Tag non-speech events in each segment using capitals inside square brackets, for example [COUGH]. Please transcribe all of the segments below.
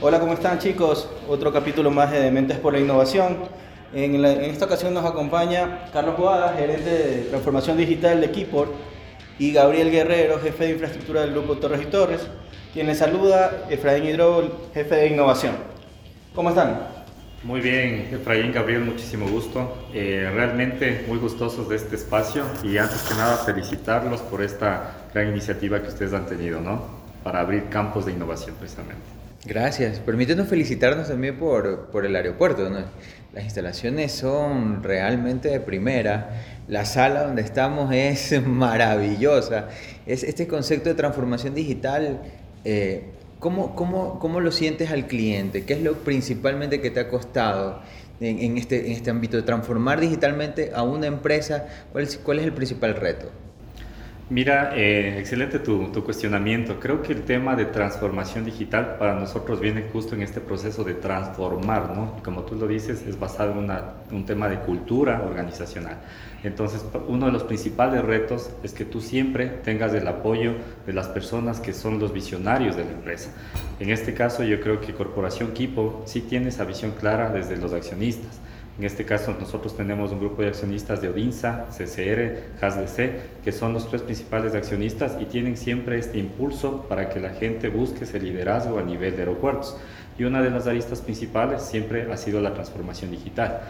Hola, ¿cómo están chicos? Otro capítulo más de Dementes por la Innovación. En, la- en esta ocasión nos acompaña Carlos Boada, gerente de transformación digital de Keyport, y Gabriel Guerrero, jefe de infraestructura del grupo Torres y Torres, quien les saluda, Efraín Hidrol, jefe de innovación. ¿Cómo están? Muy bien, Efraín, Gabriel, muchísimo gusto. Eh, realmente muy gustosos de este espacio y antes que nada felicitarlos por esta gran iniciativa que ustedes han tenido, ¿no? Para abrir campos de innovación precisamente. Gracias. Permítenos felicitarnos también por, por el aeropuerto. Las instalaciones son realmente de primera. La sala donde estamos es [LAUGHS] maravillosa. Es este concepto de transformación digital. eh, ¿cómo, cómo, cómo lo sientes al cliente? ¿Qué es lo principalmente que te ha costado en, en este, en este ámbito de transformar digitalmente a una empresa? ¿Cuál es, cuál es el principal reto? Mira, eh, excelente tu, cuestionamiento. Creo que el tema de transformación digital para nosotros viene justo en este proceso de transformar, ¿no? Como tú lo dices, es basado en un tema de cultura organizacional. Entonces, uno de los principales retos es que tú siempre tengas el apoyo de las personas que son los visionarios de la empresa. En este caso, yo creo que Corporación Kipo sí tiene esa visión clara desde los accionistas. En este caso nosotros tenemos un grupo de accionistas de Odinsa, CCR, HASDC, que son los tres principales accionistas y tienen siempre este impulso para que la gente busque ese liderazgo a nivel de aeropuertos. Y una de las aristas principales siempre ha sido la transformación digital.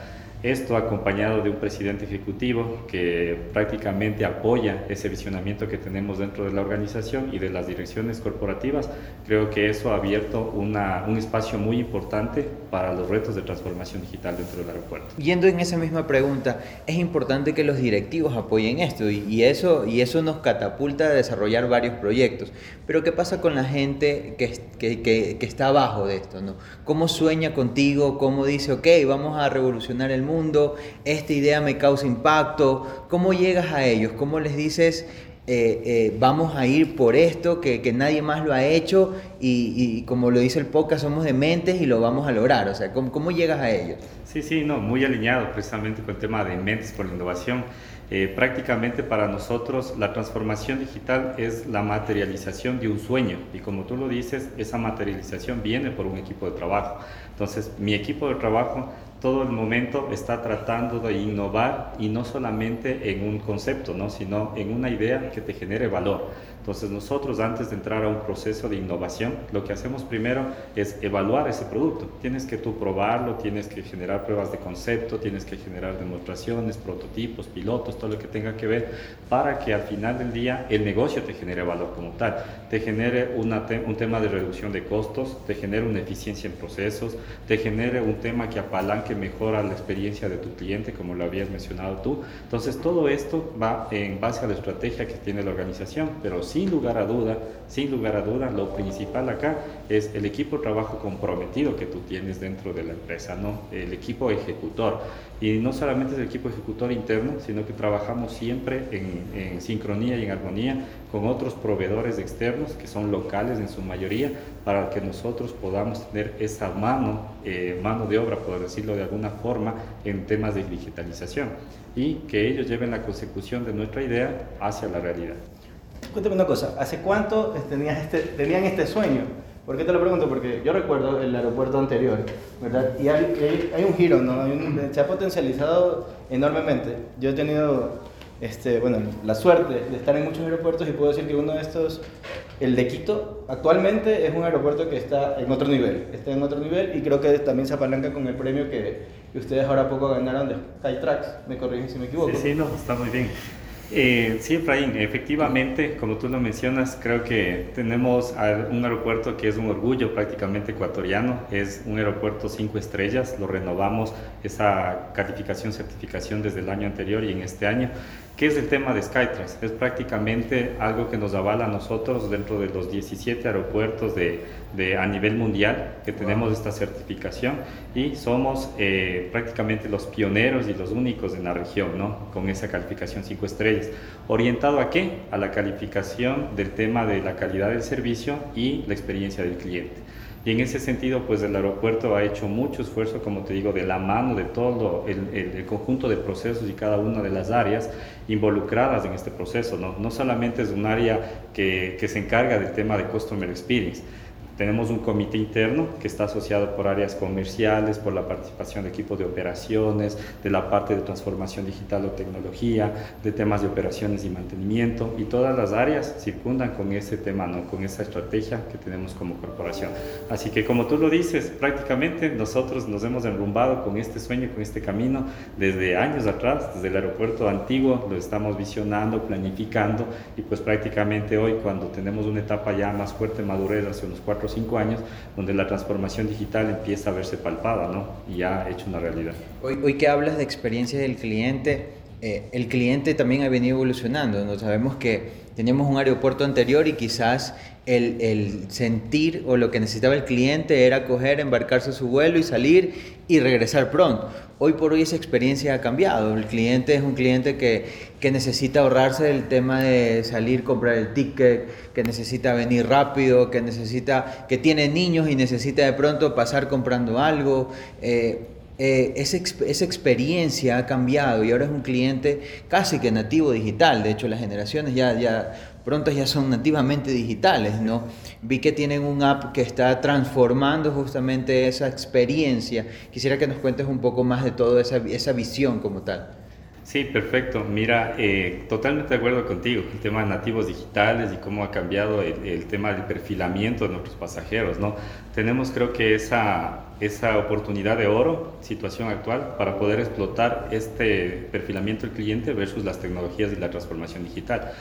Esto acompañado de un presidente ejecutivo que prácticamente apoya ese visionamiento que tenemos dentro de la organización y de las direcciones corporativas, creo que eso ha abierto una- un espacio muy importante para los retos de transformación digital dentro del aeropuerto. Yendo en esa misma pregunta, es importante que los directivos apoyen esto y, y eso, y eso nos catapulta a desarrollar varios proyectos. Pero ¿qué pasa con la gente que, que, que- que está abajo de esto? ¿no? ¿Cómo sueña contigo? ¿Cómo dice, ok, vamos a revolucionar el mundo? Esta idea me causa impacto. ¿Cómo llegas a ellos? ¿Cómo les dices, eh, eh, vamos a ir por esto, que, que nadie más lo ha hecho y, y como lo dice el podcast, somos dementes y lo vamos a lograr? O sea, ¿cómo, cómo llegas a ellos? Sí, sí, no, muy alineado precisamente con el tema de mentes por la innovación. Eh, prácticamente para nosotros la transformación digital es la materialización de un sueño y como tú lo dices, esa materialización viene por un equipo de trabajo. Entonces, mi equipo de trabajo todo el momento está tratando de innovar y no solamente en un concepto, ¿no? sino en una idea que te genere valor. Entonces nosotros antes de entrar a un proceso de innovación, lo que hacemos primero es evaluar ese producto. Tienes que tú probarlo, tienes que generar pruebas de concepto, tienes que generar demostraciones, prototipos, pilotos, todo lo que tenga que ver para que al final del día el negocio te genere valor como tal, te genere una te- un tema de reducción de costos, te genere una eficiencia en procesos, te genere un tema que apalanque mejora la experiencia de tu cliente, como lo habías mencionado tú. Entonces todo esto va en base a la estrategia que tiene la organización, pero sin lugar a duda, sin lugar a duda, lo principal acá es el equipo de trabajo comprometido que tú tienes dentro de la empresa, ¿no? El equipo ejecutor. Y no solamente es el equipo ejecutor interno, sino que trabajamos siempre en, en sincronía y en armonía con otros proveedores externos que son locales en su mayoría, para que nosotros podamos tener esa mano, eh, mano de obra, por decirlo de alguna forma, en temas de digitalización y que ellos lleven la consecución de nuestra idea hacia la realidad. Cuéntame una cosa, ¿hace cuánto tenías este, tenían este sueño? ¿Por qué te lo pregunto? Porque yo recuerdo el aeropuerto anterior, ¿verdad? Y hay, hay- un giro, ¿no? Hay un- se ha potencializado enormemente. Yo he tenido, este, bueno, la suerte de estar en muchos aeropuertos y puedo decir que uno de estos, el de Quito, actualmente es un aeropuerto que está en otro nivel. Está en otro nivel y creo que también se apalanca con el premio que ustedes ahora poco ganaron de Skytrax. Me corrigen si me equivoco. Sí, sí, no, está muy bien. Eh, sí, Efraín, efectivamente, como tú lo mencionas, creo que tenemos un aeropuerto que es un orgullo prácticamente ecuatoriano, es un aeropuerto cinco estrellas, lo renovamos esa calificación, certificación desde el año anterior y en este año. ¿Qué es el tema de Skytrax? Es prácticamente algo que nos avala a nosotros dentro de los 17 aeropuertos de, de- a nivel mundial que tenemos esta certificación y somos eh, prácticamente los pioneros y los únicos en la región, ¿no? Con esa calificación 5 estrellas. ¿Orientado a qué? A la calificación del tema de la calidad del servicio y la experiencia del cliente. Y en ese sentido, pues el aeropuerto ha hecho mucho esfuerzo, como te digo, de la mano de todo el, el- conjunto de procesos y cada una de las áreas involucradas en este proceso. No, no solamente es un área que, que se encarga del tema de Customer Experience, Tenemos un comité interno que está asociado por áreas comerciales, por la participación de equipos de operaciones, de la parte de transformación digital o tecnología, de temas de operaciones y mantenimiento, y todas las áreas circundan con ese tema, ¿no? con esa estrategia que tenemos como corporación. Así que como tú lo dices, prácticamente nosotros nos hemos enrumbado con este sueño, con este camino, desde años atrás, desde el aeropuerto antiguo, lo estamos visionando, planificando, y pues prácticamente hoy cuando tenemos una etapa ya más fuerte, madurez, hace unos cuatro o cinco años, donde la transformación digital empieza a verse palpada, ¿no? Y ya ha hecho una realidad. Hoy, hoy que hablas de experiencia del cliente, eh, el cliente también ha venido evolucionando, ¿no? Sabemos que teníamos un aeropuerto anterior y quizás el, sentir o lo que necesitaba el cliente era coger, embarcarse a su vuelo y salir y regresar pronto. Hoy por hoy esa experiencia ha cambiado. El cliente es un cliente que, que necesita ahorrarse el tema de salir, comprar el ticket, que necesita venir rápido, que necesita, que tiene niños y necesita de pronto pasar comprando algo. Eh, eh, esa, esa, experiencia ha cambiado y ahora es un cliente casi que nativo digital. De hecho, las generaciones ya, ya ya son nativamente digitales, ¿no? Vi que tienen un app que está transformando justamente esa experiencia. Quisiera que nos cuentes un poco más de toda esa, esa visión como tal. Sí, perfecto. Mira, eh, totalmente de acuerdo contigo. El tema de nativos digitales y cómo ha cambiado el, el, tema del perfilamiento de nuestros pasajeros, ¿no? Tenemos creo que esa, esa oportunidad de oro, situación actual, para poder explotar este perfilamiento del cliente versus las tecnologías y la transformación digital.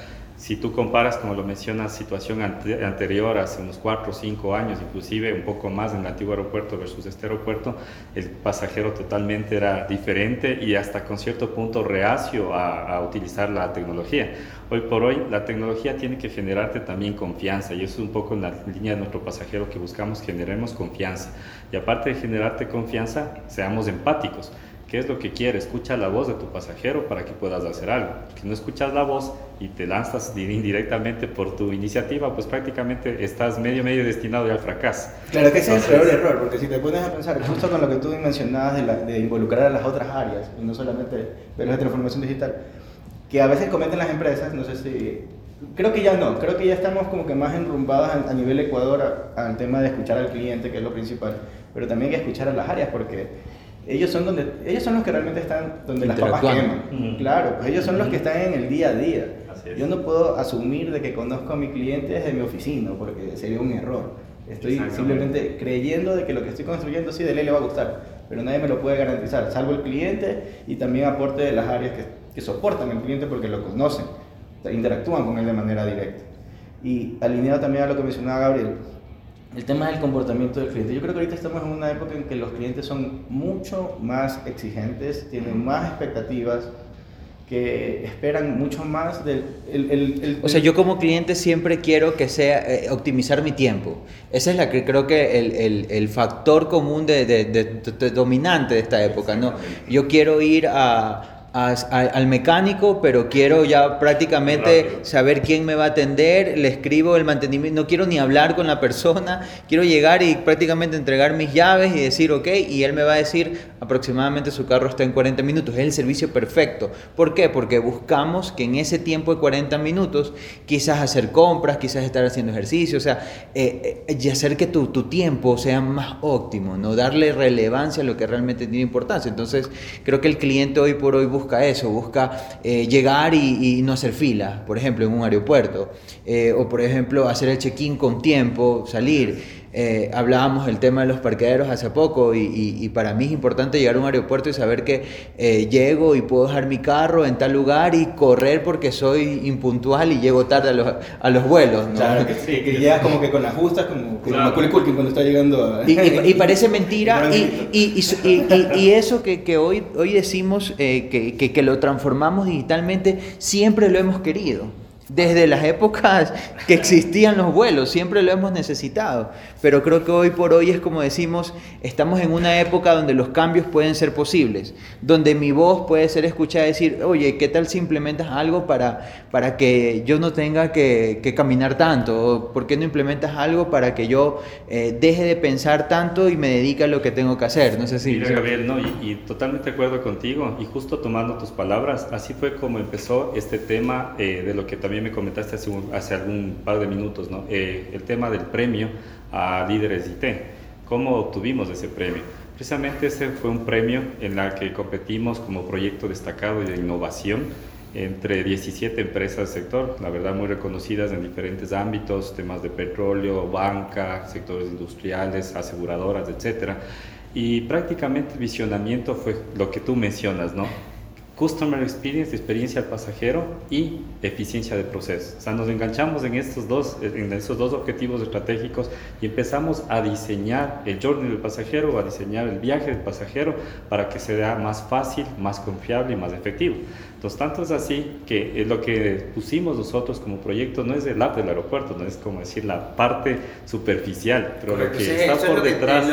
Si tú comparas, como lo mencionas, situación ante, anterior, hace unos 4 o 5 años, inclusive un poco más en el antiguo aeropuerto versus este aeropuerto, el pasajero totalmente era diferente y hasta con cierto punto reacio a, a utilizar la tecnología. Hoy por hoy la tecnología tiene que generarte también confianza y eso es un poco en la línea de nuestro pasajero que buscamos, generemos confianza. Y aparte de generarte confianza, seamos empáticos. ¿Qué es lo que quiere? Escucha la voz de tu pasajero para que puedas hacer algo. Si no escuchas la voz y te lanzas indirectamente por tu iniciativa, pues prácticamente estás medio, medio destinado ya al fracaso. Claro que ese es el peor error, porque si te pones a pensar, justo con lo que tú mencionabas de, la, de involucrar a las otras áreas, y no solamente ver la transformación digital, que a veces cometen las empresas, no sé si... Creo que ya no, creo que ya estamos como que más enrumbados a, a nivel Ecuador al tema de escuchar al cliente, que es lo principal, pero también hay que escuchar a las áreas, porque ellos son donde ellos son los que realmente están donde las papas queman. Uh -huh. Claro, pues ellos son los que están en el día a día. Yo no puedo asumir de que conozco a mi cliente desde mi oficina, porque sería un error. Estoy simplemente creyendo de que lo que estoy construyendo sí de ley le va a gustar, pero nadie me lo puede garantizar, salvo el cliente y también aporte de las áreas que, que soportan al cliente porque lo conocen, interactúan con él de manera directa. Y alineado también a lo que mencionaba Gabriel, el tema del comportamiento del cliente. Yo creo que ahorita estamos en una época en que los clientes son mucho más exigentes, tienen más expectativas, que esperan mucho más del... El, el, el, o sea, yo como cliente siempre quiero que sea eh, optimizar mi tiempo. Ese es la que creo que el, el factor común de, de, de, de, dominante de esta época, ¿no? Yo quiero ir a a, a, al mecánico, pero quiero ya prácticamente Rápido. saber quién me va a atender, le escribo el mantenimiento, no quiero ni hablar con la persona, quiero llegar y prácticamente entregar mis llaves y decir, ok, y él me va a decir aproximadamente su carro está en 40 minutos, es el servicio perfecto. ¿Por qué? Porque buscamos que en ese tiempo de 40 minutos quizás hacer compras, quizás estar haciendo ejercicio, o sea, eh, eh, y hacer que tu, tu tiempo sea más óptimo, no darle relevancia a lo que realmente tiene importancia. Entonces, creo que el cliente hoy por hoy busca busca eso, busca eh, llegar y, no hacer fila, por ejemplo, en un aeropuerto, eh, o por ejemplo, hacer el check-in con tiempo, salir. Eh, hablábamos del tema de los parqueaderos hace poco y, y, y, para mí es importante llegar a un aeropuerto y saber que eh, llego y puedo dejar mi carro en tal lugar y correr porque soy impuntual y llego tarde a los, a los vuelos. ¿no? Claro que sí, [LAUGHS] que llegas como que con las justas, como, claro. Culkin cuando está llegando a... y, y, parece mentira [LAUGHS] y, eso que, que, hoy, hoy decimos eh, que, que, que lo transformamos digitalmente, siempre lo hemos querido. Desde las épocas que existían los vuelos, siempre lo hemos necesitado. Pero creo que hoy por hoy es como decimos, estamos en una época donde los cambios pueden ser posibles, donde mi voz puede ser escuchada decir, oye, ¿qué tal si implementas algo para, para que yo no tenga que, que caminar tanto? ¿O ¿Por qué no implementas algo para que yo eh, deje de pensar tanto y me dedique a lo que tengo que hacer? No sé si... Mira, Gabriel, no, y, y, totalmente de acuerdo contigo. Y justo tomando tus palabras, así fue como empezó este tema eh, de lo que también también me comentaste hace, hace algún par de minutos, ¿no? Eh, el tema del premio a líderes IT. ¿Cómo obtuvimos ese premio? Precisamente ese fue un premio en el que competimos como proyecto destacado de innovación entre 17 empresas del sector, la verdad muy reconocidas en diferentes ámbitos, temas de petróleo, banca, sectores industriales, aseguradoras, etc. Y prácticamente el visionamiento fue lo que tú mencionas, ¿no? Customer Experience, experiencia al pasajero y eficiencia de proceso. O sea, nos enganchamos en estos dos, en estos dos objetivos estratégicos y empezamos a diseñar el journey del pasajero, a diseñar el viaje del pasajero para que sea más fácil, más confiable y más efectivo. Entonces, tanto es así que lo que pusimos nosotros como proyecto no es el app del aeropuerto, no es como decir la parte superficial, pero lo que está por detrás,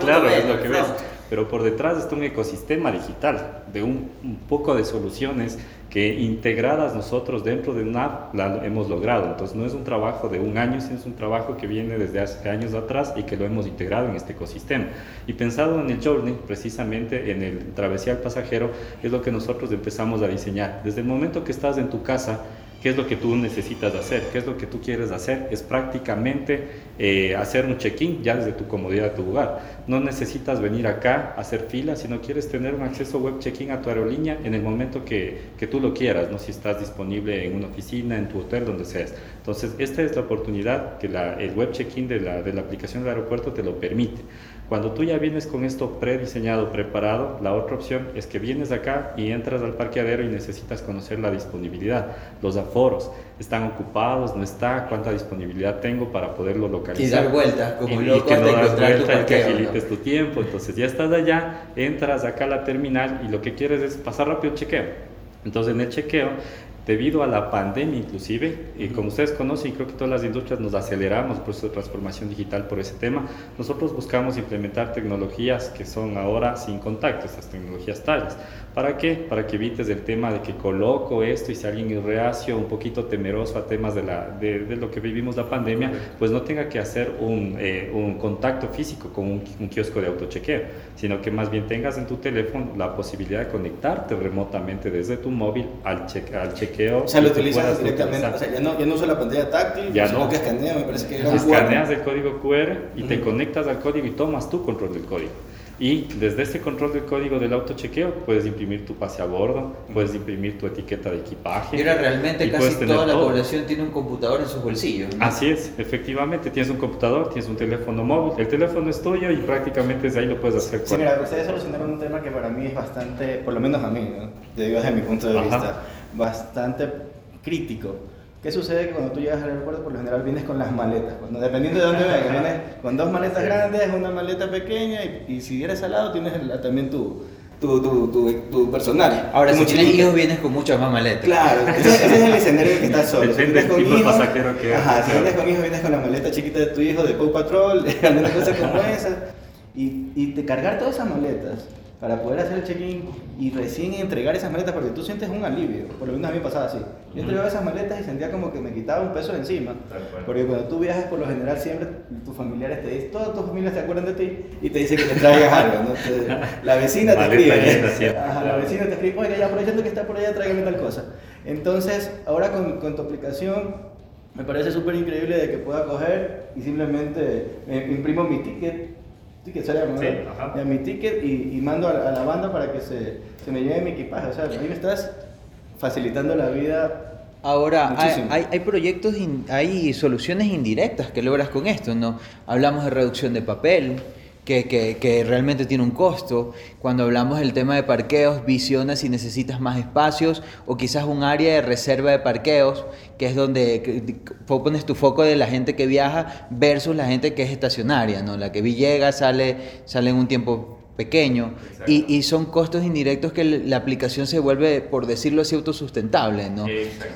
claro, es lo que ves pero por detrás está un ecosistema digital de un, poco de soluciones que integradas nosotros dentro de una la hemos logrado. Entonces no es un trabajo de un año, sino es un trabajo que viene desde hace años atrás y que lo hemos integrado en este ecosistema. Y pensado en el journey, precisamente en el travesía al pasajero, es lo que nosotros empezamos a diseñar. Desde el momento que estás en tu casa, qué es lo que tú necesitas hacer, qué es lo que tú quieres hacer, es prácticamente eh, hacer un check-in ya desde tu comodidad tu lugar. No necesitas venir acá a hacer fila, si no quieres tener un acceso web check-in a tu aerolínea en el momento que, que, tú lo quieras, no si estás disponible en una oficina, en tu hotel, donde seas. Entonces, esta es la oportunidad que la, el web check-in de la, de la aplicación del aeropuerto te lo permite. Cuando tú ya vienes con esto prediseñado, preparado, la otra opción es que vienes acá y entras al parqueadero y necesitas conocer la disponibilidad, los aforos, están ocupados, no está, cuánta disponibilidad tengo para poderlo localizar. Y dar vueltas, como y, que no das vueltas y que agilites tu tiempo. Entonces ya estás allá, entras acá a la terminal y lo que quieres es pasar rápido el chequeo. Entonces en el chequeo debido a la pandemia inclusive, y como ustedes conocen, creo que todas las industrias nos aceleramos por su transformación digital por ese tema, nosotros buscamos implementar tecnologías que son ahora sin contacto, estas tecnologías tales. ¿Para qué? Para que evites el tema de que coloco esto y si alguien es reacio, un poquito temeroso a temas de, la, de, lo que vivimos la pandemia, pues no tenga que hacer un, eh, un contacto físico con un, un, kiosco de autochequeo, sino que más bien tengas en tu teléfono la posibilidad de conectarte remotamente desde tu móvil al, al chequeo. O sea, lo utilizas directamente, o sea, ya no, ya no uso la pantalla táctil, ya sino no. que escanea, me parece que Escaneas el código QR y te conectas al código y tomas tu control del código. Y desde ese control del código del autochequeo puedes imprimir tu pase a bordo, puedes imprimir tu etiqueta de equipaje. Mira, realmente casi toda la población tiene un computador en sus bolsillos. Así es, efectivamente, tienes un computador, tienes un teléfono móvil, el teléfono es tuyo y prácticamente desde ahí lo puedes hacer. Sí, mira, ustedes solucionaron un tema que para mí es bastante, por lo menos a mí, ¿no? desde mi punto de vista, bastante crítico ¿Qué sucede cuando tú llegas al aeropuerto? Por lo general vienes con las maletas. Cuando, dependiendo de dónde vengas, vienes con dos maletas grandes, una maleta pequeña y, si vienes al lado tienes también tu, tu, tu, tu, personal. Ahora, si tienes hijos, vienes con muchas más maletas. Claro, ese, es el [LAUGHS] escenario que estás solo. Depende del tipo de pasajero que Ajá, si vienes con hijos, vienes con la maleta chiquita de tu hijo de Paw Patrol, [LAUGHS] alguna cosa como esa. Y, y te cargar todas esas maletas para poder hacer el check-in y recién entregar esas maletas, porque tú sientes un alivio, por lo menos a mí me pasaba así. Yo entregaba esas maletas y sentía como que me quitaba un peso de encima, porque cuando tú viajas por lo general siempre tus familiares te dicen, todas tus familias te acuerdan de ti y te dicen que te traigas algo, ¿no? la vecina te escribe, la vecina te escribe, oiga, ya aprovechando que está por allá, tráigame tal cosa. Entonces, ahora con, con tu aplicación, me parece súper increíble de que pueda coger y simplemente me imprimo mi ticket ticket sí, mi ticket y, mando a, la banda para que se, se, me lleve mi equipaje. O sea, a mí me estás facilitando la vida. Ahora, hay, hay, proyectos, hay soluciones indirectas que logras con esto, ¿no? Hablamos de reducción de papel, que, realmente tiene un costo. Cuando hablamos del tema de parqueos, visiona si necesitas más espacios o quizás un área de reserva de parqueos, que es donde pones tu foco de la gente que viaja versus la gente que es estacionaria, ¿no? La que llega, sale, sale en un tiempo pequeño y, y, son costos indirectos que la aplicación se vuelve, por decirlo así, autosustentable, ¿no?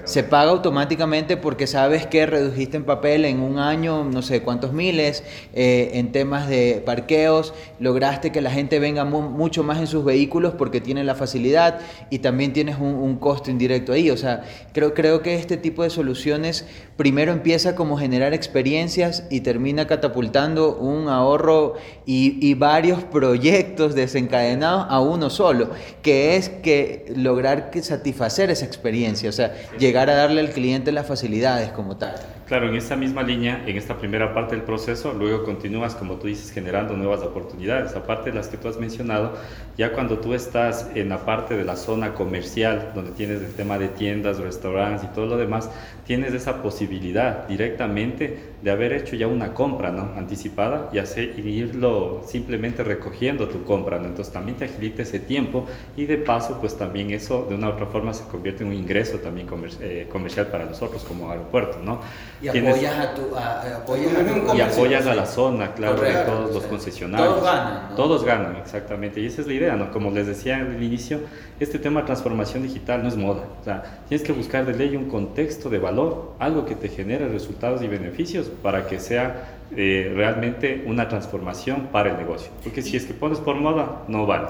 Se paga automáticamente porque sabes que redujiste en papel en un año, no sé cuántos miles, eh, en temas de parqueos, lograste que la gente venga mucho más en sus vehículos porque tiene la facilidad y también tienes un, un, costo indirecto ahí, o sea, creo, creo que este tipo de soluciones primero empieza como generar experiencias y termina catapultando un ahorro y, y varios proyectos proyectos desencadenados a uno solo, que es que lograr que satisfacer esa experiencia, o sea, llegar a darle al cliente las facilidades como tal. Claro, en esa misma línea, en esta primera parte del proceso, luego continúas, como tú dices, generando nuevas oportunidades. Aparte de las que tú has mencionado, ya cuando tú estás en la parte de la zona comercial, donde tienes el tema de tiendas, restaurantes y todo lo demás, tienes esa posibilidad directamente de haber hecho ya una compra ¿no? anticipada y, hacer, irlo simplemente recogiendo tu compra. ¿no? Entonces también te agilita ese tiempo y de paso, pues también eso de una u otra forma se convierte en un ingreso también eh, comercial para nosotros como aeropuerto. ¿no? Y apoyas a tu... apoyas a y apoyas a la zona, claro, de todos los concesionarios. Todos ganan. Todos ganan, exactamente. Y esa es la idea, ¿no? Como les decía al inicio, este tema de transformación digital no es moda. O sea, tienes que buscar de ley un contexto de valor, algo que te genere resultados y beneficios para que sea eh, realmente una transformación para el negocio. Porque si es que pones por moda, no vale.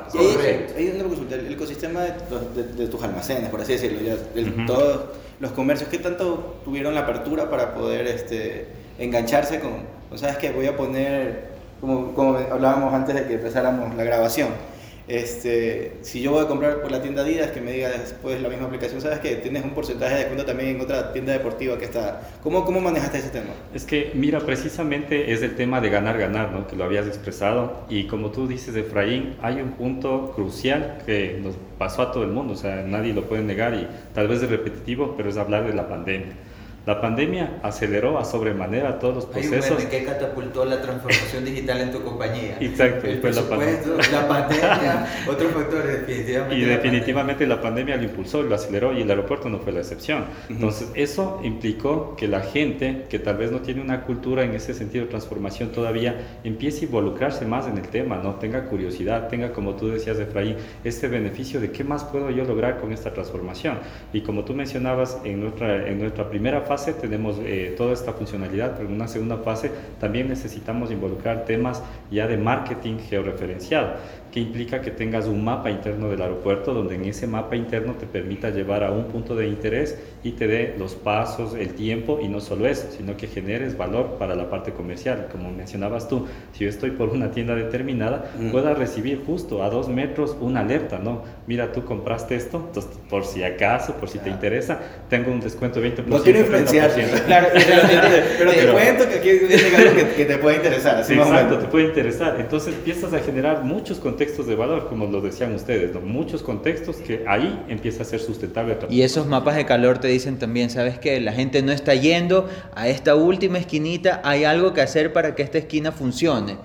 Ahí donde consulta, el ecosistema de, tus almacenes, por así decirlo, ya, todos los comercios, ¿qué tanto tuvieron la apertura para poder este, engancharse con, ¿sabes qué? Voy a poner, como, como hablábamos antes de que empezáramos la grabación, este, si yo voy a comprar por la tienda Adidas, que me diga después la misma aplicación, ¿sabes que Tienes un porcentaje de descuento también en otra tienda deportiva que está. ¿Cómo, cómo manejaste ese tema? Es que, mira, precisamente es el tema de ganar-ganar, ¿no? Que lo habías expresado. Y como tú dices, Efraín, hay un punto crucial que nos pasó a todo el mundo, o sea, nadie lo puede negar y tal vez es repetitivo, pero es hablar de la pandemia. La pandemia aceleró a sobremanera todos los procesos. Hay un que catapultó la transformación digital en tu compañía. Exacto, el la pandemia. La [LAUGHS] pandemia, otro factor definitivamente. Y definitivamente la pandemia lo impulsó, lo aceleró y el aeropuerto no fue la excepción. Entonces, eso implicó que la gente que tal vez no tiene una cultura en ese sentido de transformación todavía empiece a involucrarse más en el tema, no tenga curiosidad, tenga, como tú decías, Efraín, este beneficio de qué más puedo yo lograr con esta transformación. Y como tú mencionabas en nuestra, en nuestra primera tenemos eh, toda esta funcionalidad, pero en una segunda fase también necesitamos involucrar temas ya de marketing georreferenciado que implica que tengas un mapa interno del aeropuerto donde en ese mapa interno te permita llevar a un punto de interés y te dé los pasos, el tiempo y no solo eso, sino que generes valor para la parte comercial. Como mencionabas tú, si yo estoy por una tienda determinada, pueda recibir justo a dos metros una alerta, ¿no? Mira, tú compraste esto, entonces por si acaso, por si te interesa, tengo un descuento de 20%. No quiero influenciar, [LAUGHS] claro, pero, te cuento que aquí viene algo que, te puede interesar. Así exacto, te puede interesar. Entonces empiezas a generar muchos contenidos contextos de valor, como lo decían ustedes, muchos contextos que ahí empieza a ser sustentable. Y esos mapas de calor te dicen también, ¿sabes qué? La gente no está yendo a esta última esquinita, hay algo que hacer para que esta esquina funcione.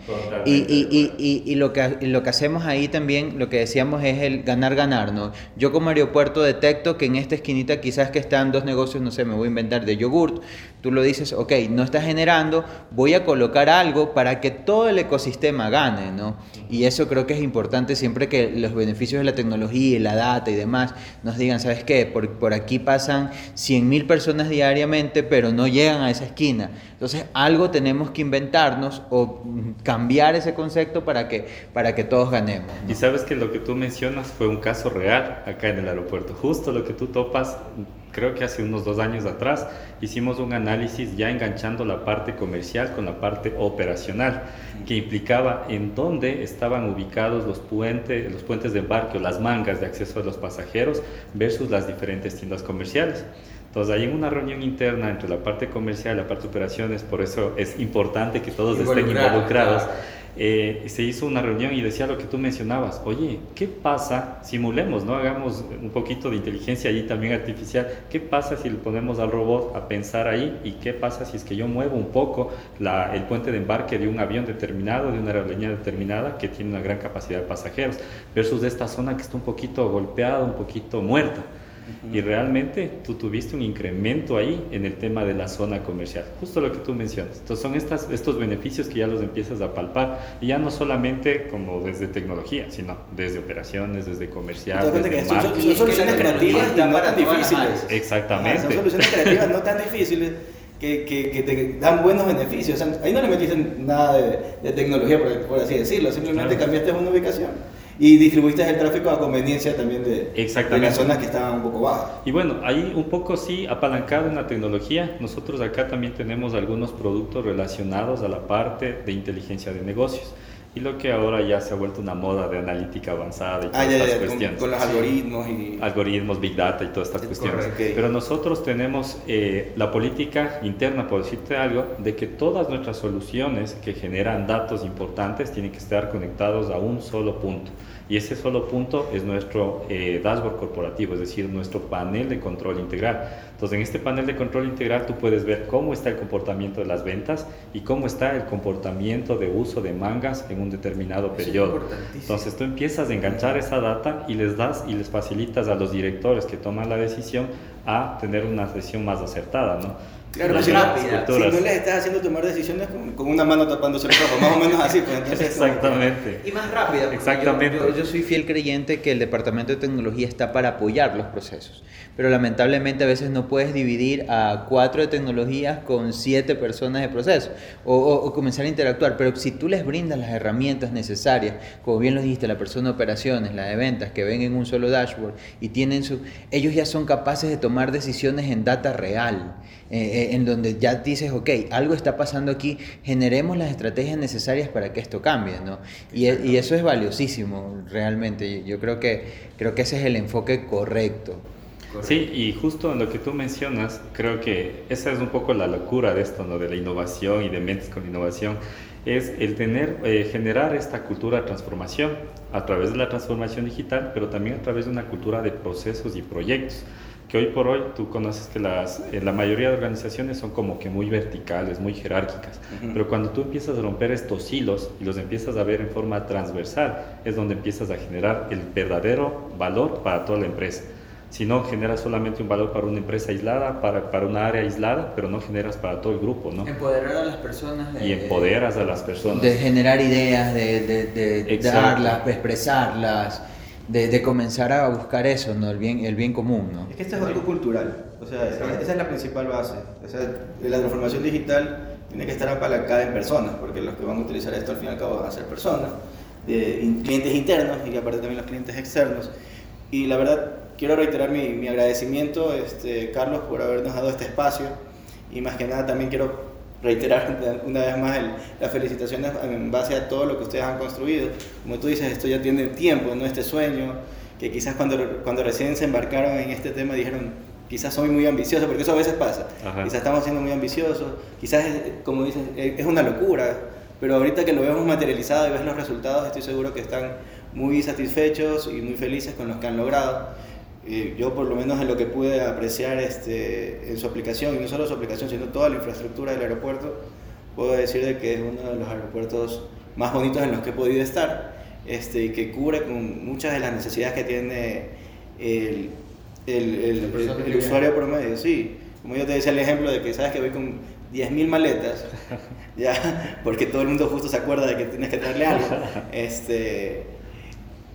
Y, y, y, y, lo, que, lo que hacemos ahí también, lo que decíamos es el ganar-ganar, ¿no? Yo como aeropuerto detecto que en esta esquinita quizás que están dos negocios, no sé, me voy a inventar de yogurt, tú lo dices, ok, no está generando, voy a colocar algo para que todo el ecosistema gane, ¿no? Y eso creo que es importante siempre que los beneficios de la tecnología y la data y demás nos digan, ¿sabes qué? Por, por aquí pasan 100.000 personas diariamente, pero no llegan a esa esquina. Entonces, algo tenemos que inventarnos o cambiar ese concepto para que, para que todos ganemos. Y sabes que lo que tú mencionas fue un caso real acá en el aeropuerto. Justo lo que tú topas creo que hace unos dos años atrás hicimos un análisis ya enganchando la parte comercial con la parte operacional, que implicaba en dónde estaban ubicados los puentes, los puentes de embarque o las mangas de acceso de los pasajeros versus las diferentes tiendas comerciales. Entonces, hay una reunión interna entre la parte comercial y la parte de operaciones, por eso es importante que todos estén involucrados. Eh, se hizo una reunión y decía lo que tú mencionabas, oye, ¿qué pasa? Simulemos, ¿no? Hagamos un poquito de inteligencia allí también artificial. ¿Qué pasa si le ponemos al robot a pensar ahí? ¿Y qué pasa si es que yo muevo un poco el puente de embarque de un avión determinado, de una aerolínea determinada que tiene una gran capacidad de pasajeros, versus esta zona que está un poquito golpeada, un poquito muerta? Y realmente tú tuviste un incremento ahí en el tema de la zona comercial, justo lo que tú mencionas. Entonces son estas, estos beneficios que ya los empiezas a palpar, y ya no solamente como desde tecnología, sino desde operaciones, desde comercial, desde son, son, soluciones creativas y no tan difíciles. Exactamente. son soluciones creativas no tan difíciles. Que, que, que, te dan buenos beneficios. ahí no le metiste nada de, tecnología, por, así decirlo, simplemente cambiaste una ubicación y distribuiste el tráfico a conveniencia también de, de, las zonas que estaban un poco bajas. Y bueno, ahí un poco sí, apalancado en la tecnología, nosotros acá también tenemos algunos productos relacionados a la parte de inteligencia de negocios. Y lo que ahora ya se ha vuelto una moda de analítica avanzada y ah, todas ya, estas ya, cuestiones. Con, los algoritmos y... Algoritmos, Big Data y todas estas Sí, cuestiones. correcto. Pero nosotros tenemos eh, la política interna, por decirte algo, de que todas nuestras soluciones que generan datos importantes tienen que estar conectados a un solo punto. Y ese solo punto es nuestro eh, dashboard corporativo, es decir, nuestro panel de control integral. Entonces, en este panel de control integral tú puedes ver cómo está el comportamiento de las ventas y cómo está el comportamiento de uso de mangas en un determinado Eso es periodo. Entonces, tú empiezas a enganchar esa data y les das y les facilitas a los directores que toman la decisión a tener una decisión más acertada, ¿no? Claro, si no, rápida. si estructuras. no les estás haciendo tomar decisiones con, con una mano tapándose los ojos, más o menos así. Pues, entonces, como Exactamente. Y más rápida. Exactamente. Yo, yo- yo soy fiel creyente que el departamento de tecnología está para apoyar los procesos, pero lamentablemente a veces no puedes dividir a cuatro de tecnologías con siete personas de proceso o, o- o comenzar a interactuar. Pero si tú les brindas las herramientas necesarias, como bien lo dijiste, la persona de operaciones, la de ventas, que ven en un solo dashboard y tienen su, ellos ya son capaces de tomar decisiones en data real. Eh, eh, en donde ya dices, ok, algo está pasando aquí, generemos las estrategias necesarias para que esto cambie, ¿no? Y, e- y eso es valiosísimo, realmente. Yo- Yo creo que, creo que ese es el enfoque correcto. Sí, y justo en lo que tú mencionas, creo que esa es un poco la locura de esto, ¿no? De la innovación y de mentes con innovación, es el tener, eh, generar esta cultura de transformación a través de la transformación digital, pero también a través de una cultura de procesos y proyectos. Que hoy por hoy tú conoces que las, eh, la mayoría de organizaciones son como que muy verticales, muy jerárquicas, Ujú. pero cuando tú empiezas a romper estos hilos y los empiezas a ver en forma transversal, es donde empiezas a generar el verdadero valor para toda la empresa. Si no generas solamente un valor para una empresa aislada, para, para una área aislada, pero no generas para todo el grupo, ¿no? Empoderar a las personas. Y empoderas a las personas. De generar ideas, de, de, de darlas, de expresarlas, de, de comenzar a buscar eso, ¿no? El bien, el bien común, ¿no? Es que esto es algo cultural, o sea, esa es la principal base. O sea, la transformación digital tiene que estar apalancada en personas, porque los que van a utilizar esto al fin y al cabo van a ser personas, de, clientes internos y aparte también los clientes externos. Y la verdad, quiero reiterar mi, mi agradecimiento, este, Carlos, por habernos dado este espacio y más que nada también quiero reiterar una vez más el- las felicitaciones en base a todo lo que ustedes han construido. Como tú dices, esto ya tiene tiempo, ¿no? Este sueño, que quizás cuando, cuando recién se embarcaron en este tema dijeron, quizás soy muy ambicioso, porque eso a veces pasa. Ajá. Quizás estamos siendo muy ambiciosos, quizás, es- como dices, es es una locura, pero ahorita que lo vemos materializado y ves los resultados, estoy seguro que están muy satisfechos y muy felices con los que han logrado. Eh, yo por lo menos en lo que pude apreciar este, en su aplicación, y no solo su aplicación, sino toda la infraestructura del aeropuerto, puedo decir de que es uno de los aeropuertos más bonitos en los que he podido estar este, y que cubre con muchas de las necesidades que tiene el, el, el- el- usuario promedio. Sí, como yo te decía el ejemplo de que sabes que voy con 10.000 maletas, [LAUGHS] ya, porque todo el mundo justo se acuerda de que tienes que traerle algo. [LAUGHS] Este,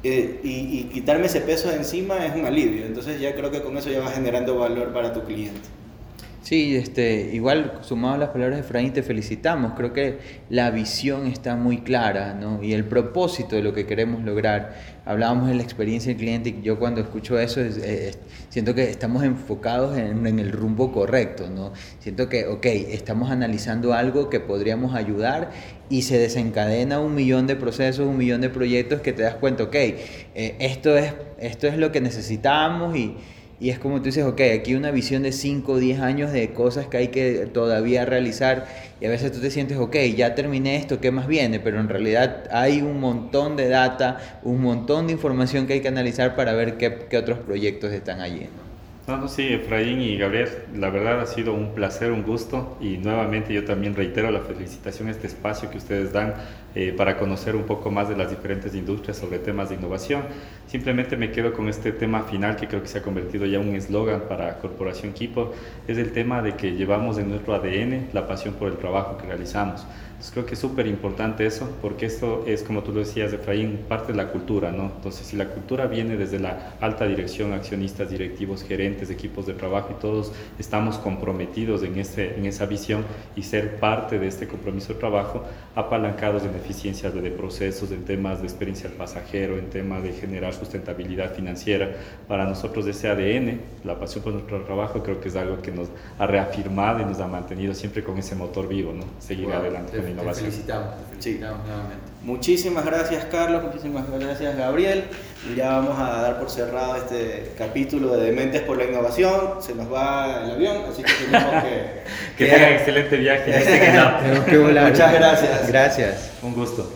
eh, y, y quitarme ese peso de encima es un alivio. Entonces ya creo que con eso ya vas generando valor para tu cliente. Sí, este, igual sumado a las palabras de Efraín, te felicitamos. Creo que la visión está muy clara, ¿no? Y el propósito de lo que queremos lograr. Hablábamos de la experiencia del cliente y yo cuando escucho eso es- es- siento que estamos enfocados en, en el rumbo correcto, ¿no? Siento que, ok, estamos analizando algo que podríamos ayudar y se desencadena un millón de procesos, un millón de proyectos que te das cuenta, ok, eh, esto, es, esto es lo que necesitamos y... Y es como tú dices, ok, aquí una visión de 5 o 10 años de cosas que hay que todavía realizar y a veces tú te sientes, ok, ya terminé esto, ¿qué más viene? Pero en realidad hay un montón de data, un montón de información que hay que analizar para ver qué, qué otros proyectos están allí. No, no, sí, Efraín y Gabriel, la verdad ha sido un placer, un gusto y nuevamente yo también reitero la felicitación a este espacio que ustedes dan eh, para conocer un poco más de las diferentes industrias sobre temas de innovación. Simplemente me quedo con este tema final que creo que se ha convertido ya en un eslogan para Corporación Kipo, es el tema de que llevamos en nuestro ADN la pasión por el trabajo que realizamos. Entonces creo que es súper importante eso, porque esto es, como tú lo decías, Efraín, parte de la cultura, ¿no? Entonces, si la cultura viene desde la alta dirección, accionistas, directivos, gerentes, equipos de trabajo y todos estamos comprometidos en, ese, en esa visión y ser parte de este compromiso de trabajo, apalancados en eficiencias de, de procesos, en temas de experiencia al pasajero, en temas de generar sustentabilidad financiera, para nosotros ese ADN, la pasión por nuestro trabajo, creo que es algo que nos ha reafirmado y nos ha mantenido siempre con ese motor vivo, ¿no? Seguir adelante con la innovación. felicitamos, felicitamos nuevamente. Muchísimas gracias Carlos, muchísimas gracias Gabriel. Ya vamos a dar por cerrado este capítulo de Dementes por la Innovación. Se nos va el avión, así que tenemos que... [LAUGHS] que tengan excelente viaje. [LAUGHS] Tenemos que volar. Muchas gracias. Gracias. Un gusto.